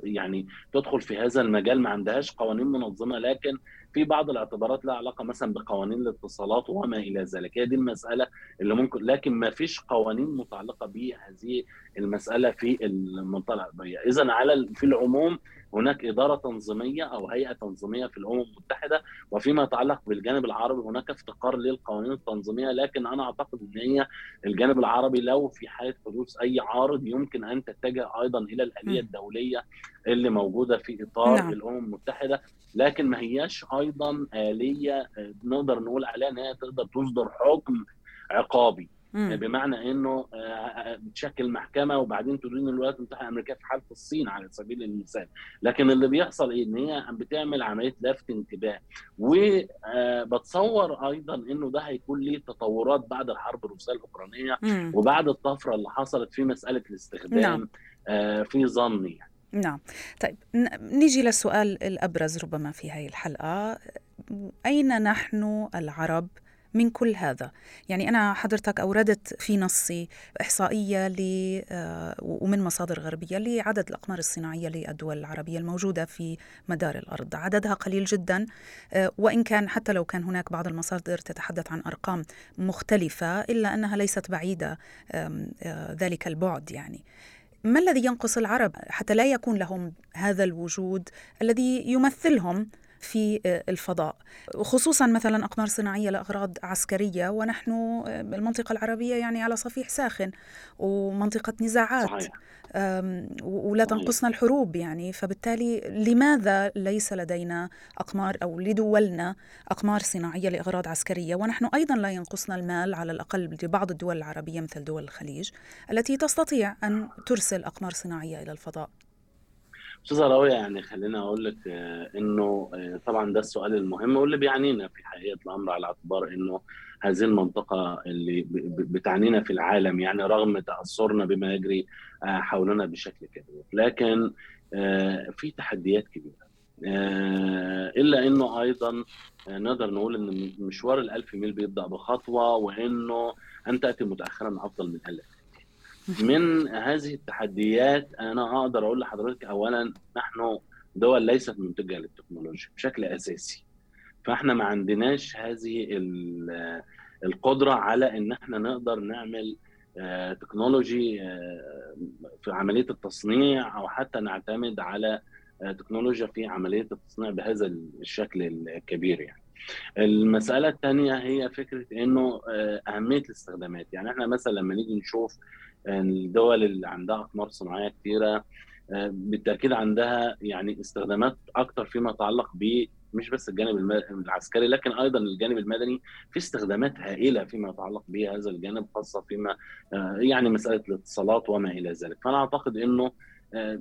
يعني تدخل في هذا المجال ما عندهاش قوانين منظمة لكن في بعض الاعتبارات لها علاقة مثلا بقوانين الاتصالات وما إلى ذلك. هي دي المسألة اللي ممكن لكن ما فيش قوانين متعلقة بهذه المسألة في المنطقة العربية. اذا على في العموم هناك إدارة تنظيمية أو هيئة تنظيمية في الأمم المتحدة وفيما يتعلق بالجانب العربي هناك افتقار للقوانين التنظيمية لكن أنا أعتقد إن هي الجانب العربي لو في حالة حدوث أي عارض يمكن أن تتجه أيضا إلى الآلية الدولية اللي موجودة في إطار نعم. الأمم المتحدة لكن ما هياش أيضا آلية آه، نقدر نقول عليها إن هي تقدر تصدر حكم عقابي مم. بمعنى إنه آه، آه، بتشكل محكمة وبعدين تدين الولايات المتحدة الأمريكية في حالة الصين على سبيل المثال لكن اللي بيحصل إيه إن هي بتعمل عملية لفت انتباه وبتصور أيضا إنه ده هيكون ليه تطورات بعد الحرب الروسية الأوكرانية وبعد الطفرة اللي حصلت في مسألة الاستخدام نعم. في ظني يعني.
نعم طيب نيجي للسؤال الأبرز ربما في هذه الحلقة أين نحن العرب من كل هذا. يعني أنا حضرتك أوردت في نصي إحصائية ل آه، ومن مصادر غربية لعدد الأقمار الصناعية للدول العربية الموجودة في مدار الأرض. عددها قليل جدا آه، وإن كان حتى لو كان هناك بعض المصادر تتحدث عن أرقام مختلفة إلا أنها ليست بعيدة آه، ذلك البعد يعني. ما الذي ينقص العرب حتى لا يكون لهم هذا الوجود الذي يمثلهم؟ في الفضاء. خصوصا مثلا أقمار صناعية لأغراض عسكرية ونحن بالمنطقة العربية يعني على صفيح ساخن ومنطقة نزاعات صحيح. ولا تنقصنا الحروب يعني. فبالتالي لماذا ليس لدينا أقمار أو لدولنا أقمار صناعية لأغراض عسكرية؟ ونحن أيضا لا ينقصنا المال على الأقل لبعض الدول العربية مثل دول الخليج التي تستطيع أن ترسل أقمار صناعية إلى الفضاء.
استاذه راويه يعني خليني أقول لك آه، إنه آه، طبعا ده السؤال المهم واللي بيعنينا في حقيقة الأمر على اعتبار إنه هذه المنطقة اللي بتعنينا في العالم يعني رغم تأثرنا بما يجري آه، حولنا بشكل كبير. لكن في تحديات كبيرة إلا إنه أيضا نقدر نقول إن مشوار الألف ميل بيبدأ بخطوة وإنه أن تأتي متاخرا أفضل من ألف. من هذه التحديات أنا أقدر أقول لحضرتك اولا نحن دول ليست منتجة للتكنولوجيا بشكل أساسي فإحنا ما عندناش هذه القدرة على إن إحنا نقدر نعمل آه، تكنولوجي آه، في عملية التصنيع أو حتى نعتمد على آه، تكنولوجيا في عملية التصنيع بهذا الشكل الكبير يعني. المسألة الثانية هي فكرة إنه أهمية الاستخدامات يعني إحنا مثلا لما نيجي نشوف الدول اللي عندها أقمار صناعية كثيره آه، بالتأكيد عندها يعني استخدامات أكثر فيما يتعلق ب مش بس الجانب العسكري لكن أيضا الجانب المدني في استخدامات هائلة فيما يتعلق بهذا الجانب خاصة فيما آه، يعني مسألة الاتصالات وما إلى ذلك. فأنا أعتقد إنه آه،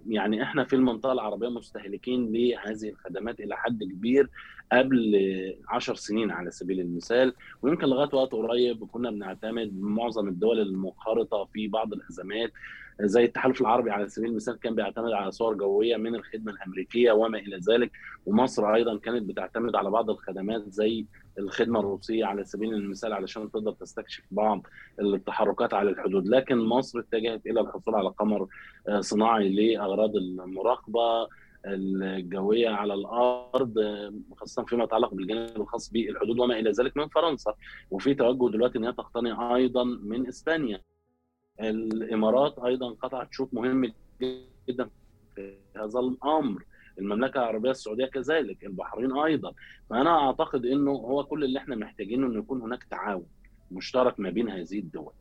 يعني إحنا في المنطقة العربية مستهلكين لهذه الخدمات إلى حد كبير قبل عشر سنين على سبيل المثال ويمكن لغاية وقت قريب كنا بنعتمد معظم الدول المنخرطه في بعض الأزمات زي التحالف العربي على سبيل المثال كان بيعتمد على صور جوية من الخدمة الأمريكية وما إلى ذلك. ومصر أيضا كانت بتعتمد على بعض الخدمات زي الخدمة الروسية على سبيل المثال علشان تقدر تستكشف بعض التحركات على الحدود. لكن مصر اتجهت إلى الحصول على قمر آه، صناعي لأغراض المراقبة الجوية على الأرض آه، خاصة فيما يتعلق بالجانب الخاص بالحدود وما إلى ذلك من فرنسا. وفي توجه دلوقتي إن هي تقتني أيضا من إسبانيا. الإمارات أيضا قطعت شوط مهم جدا في هذا الأمر. المملكة العربية السعودية كذلك البحرين أيضا. فأنا أعتقد إنه هو كل اللي إحنا محتاجينه إنه يكون هناك تعاون مشترك ما بين هذه الدول.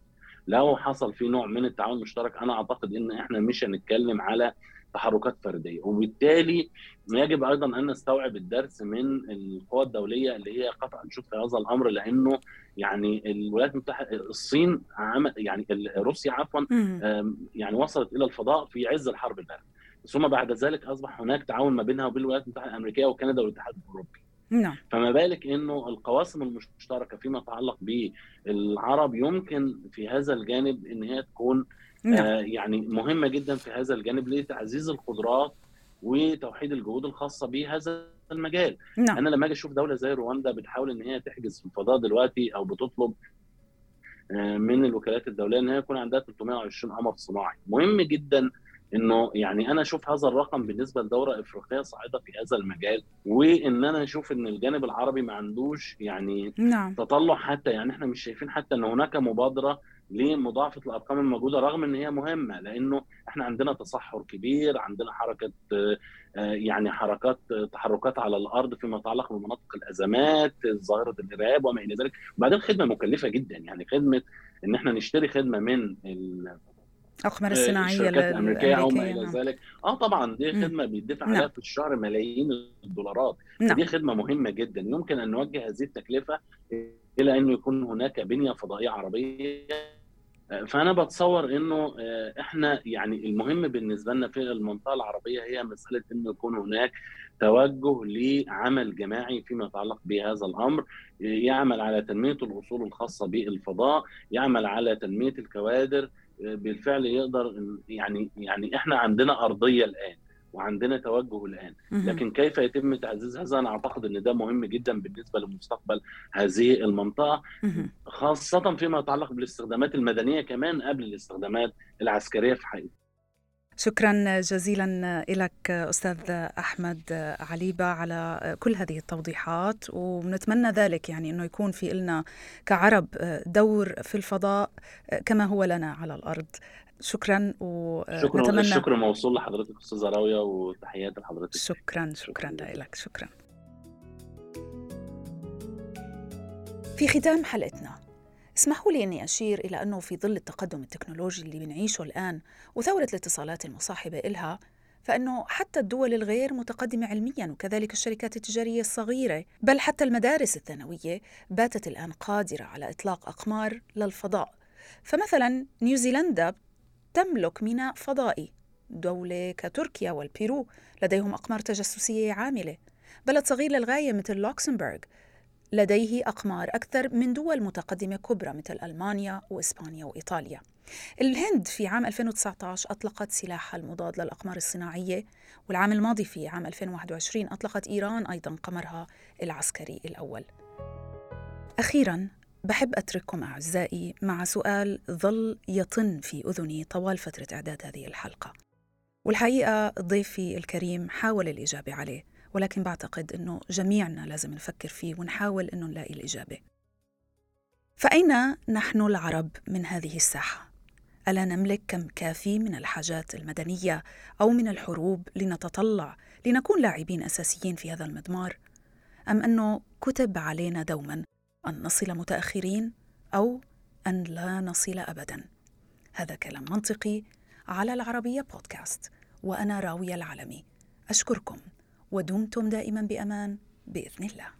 لو حصل في نوع من التعاون المشترك أنا أعتقد إن إحنا مش هنتكلم على تحركات فردية. وبالتالي يجب أيضا أن نستوعب الدرس من القوى الدولية اللي هي قطعا نشوف في هذا الأمر لأنه يعني الولايات المتحدة الصين عمل يعني روسيا عفوا يعني وصلت إلى الفضاء في عز الحرب الباردة. ثم بعد ذلك أصبح هناك تعاون ما بينها وبين الولايات المتحدة الأمريكية وكندا والاتحاد الأوروبي. نعم. فما بالك إنه القواسم المشتركة فيما يتعلق بالعرب يمكن في هذا الجانب إن هي تكون نعم. آه يعني مهمة جدا في هذا الجانب لتعزيز القدرات وتوحيد الجهود الخاصة بهذا المجال نعم. أنا لما أجي أشوف دولة زي رواندا بتحاول إن هي تحجز في الفضاء دلوقتي أو بتطلب آه، من الوكالات الدولية إن هي يكون عندها 320 قمر صناعي مهم جدا إنه يعني أنا أشوف هذا الرقم بالنسبة لدوره إفريقية صاعدة في هذا المجال وإن أنا أشوف إن الجانب العربي ما عندوش يعني نعم. تطلع حتى يعني إحنا مش شايفين حتى إن هناك مبادرة لمضاعفه الأرقام الموجودة رغم إن هي مهمة لأنه إحنا عندنا تصحر كبير عندنا حركة آه، يعني حركات تحركات على الأرض فيما يتعلق بمناطق الأزمات ظاهرة الإرهاب وما إلى ذلك وبعدين خدمة مكلفة جدا يعني خدمة إن إحنا نشتري خدمة من
الاقمار الصناعيه
الشركات الأمريكية أو ما إلى. ذلك آه طبعا دي خدمة بيدفع عليها نعم. في الشهر ملايين الدولارات نعم. دي خدمة مهمة جدا يمكن أن نوجه هذه التكلفة إلى انه يكون هناك بنية فضائية عربية فأنا بتصور إنه آه، إحنا يعني المهم بالنسبة لنا في المنطقة العربية هي مسألة إنه يكون هناك توجه لعمل جماعي فيما يتعلق بهذا الأمر. يعمل على تنمية الأصول الخاصة بالفضاء يعمل على تنمية الكوادر آه، بالفعل يقدر يعني يعني إحنا عندنا أرضية الآن. وعندنا توجه الآن. لكن كيف يتم تعزيز هذا أنا أعتقد إن ده مهم جدا بالنسبة لمستقبل هذه المنطقة خاصة فيما يتعلق بالاستخدامات المدنية كمان قبل الاستخدامات العسكرية في حقيقه
شكرا جزيلا لك أستاذ أحمد عليبة على كل هذه التوضيحات ونتمنى ذلك يعني إنه يكون في لنا كعرب دور في الفضاء كما هو لنا على الأرض. شكرا
ونتمنى آه، شكرا موصول لحضرتك أستاذة راوية وتحيات لحضرتك.
شكرا شكرا لك شكرا. في ختام حلقتنا. اسمحوا لي إني أشير إلى أنه في ظل التقدم التكنولوجي اللي بنعيشه الآن وثورة الاتصالات المصاحبة إلها فإنه حتى الدول الغير متقدمة علميا وكذلك الشركات التجارية الصغيرة بل حتى المدارس الثانوية باتت الآن قادرة على إطلاق أقمار للفضاء. فمثلا نيوزيلندا تملك ميناء فضائي دولة كتركيا والبيرو لديهم أقمار تجسسية عاملة. بلد صغير للغاية مثل لوكسمبورغ لديه أقمار أكثر من دول متقدمة كبرى مثل ألمانيا وإسبانيا وإيطاليا. الهند في عام 2019 أطلقت سلاحها المضاد للأقمار الصناعية والعام الماضي في عام 2021 أطلقت إيران أيضا قمرها العسكري الأول. أخيرا بحب أترككم أعزائي مع سؤال ظل يطن في أذني طوال فترة إعداد هذه الحلقة والحقيقة ضيفي الكريم حاول الإجابة عليه ولكن بعتقد أنه جميعنا لازم نفكر فيه ونحاول أنه نلاقي الإجابة فأين نحن العرب من هذه الساحة؟ ألا نملك كم كافي من الحاجات المدنية أو من الحروب لنتطلع لنكون لاعبين أساسيين في هذا المضمار؟ أم أنه كتب علينا دوما أن نصل متأخرين أو أن لا نصل أبدا. هذا كلام منطقي على العربية بودكاست وأنا راوية العلمي. أشكركم ودمتم دائما بأمان بإذن الله.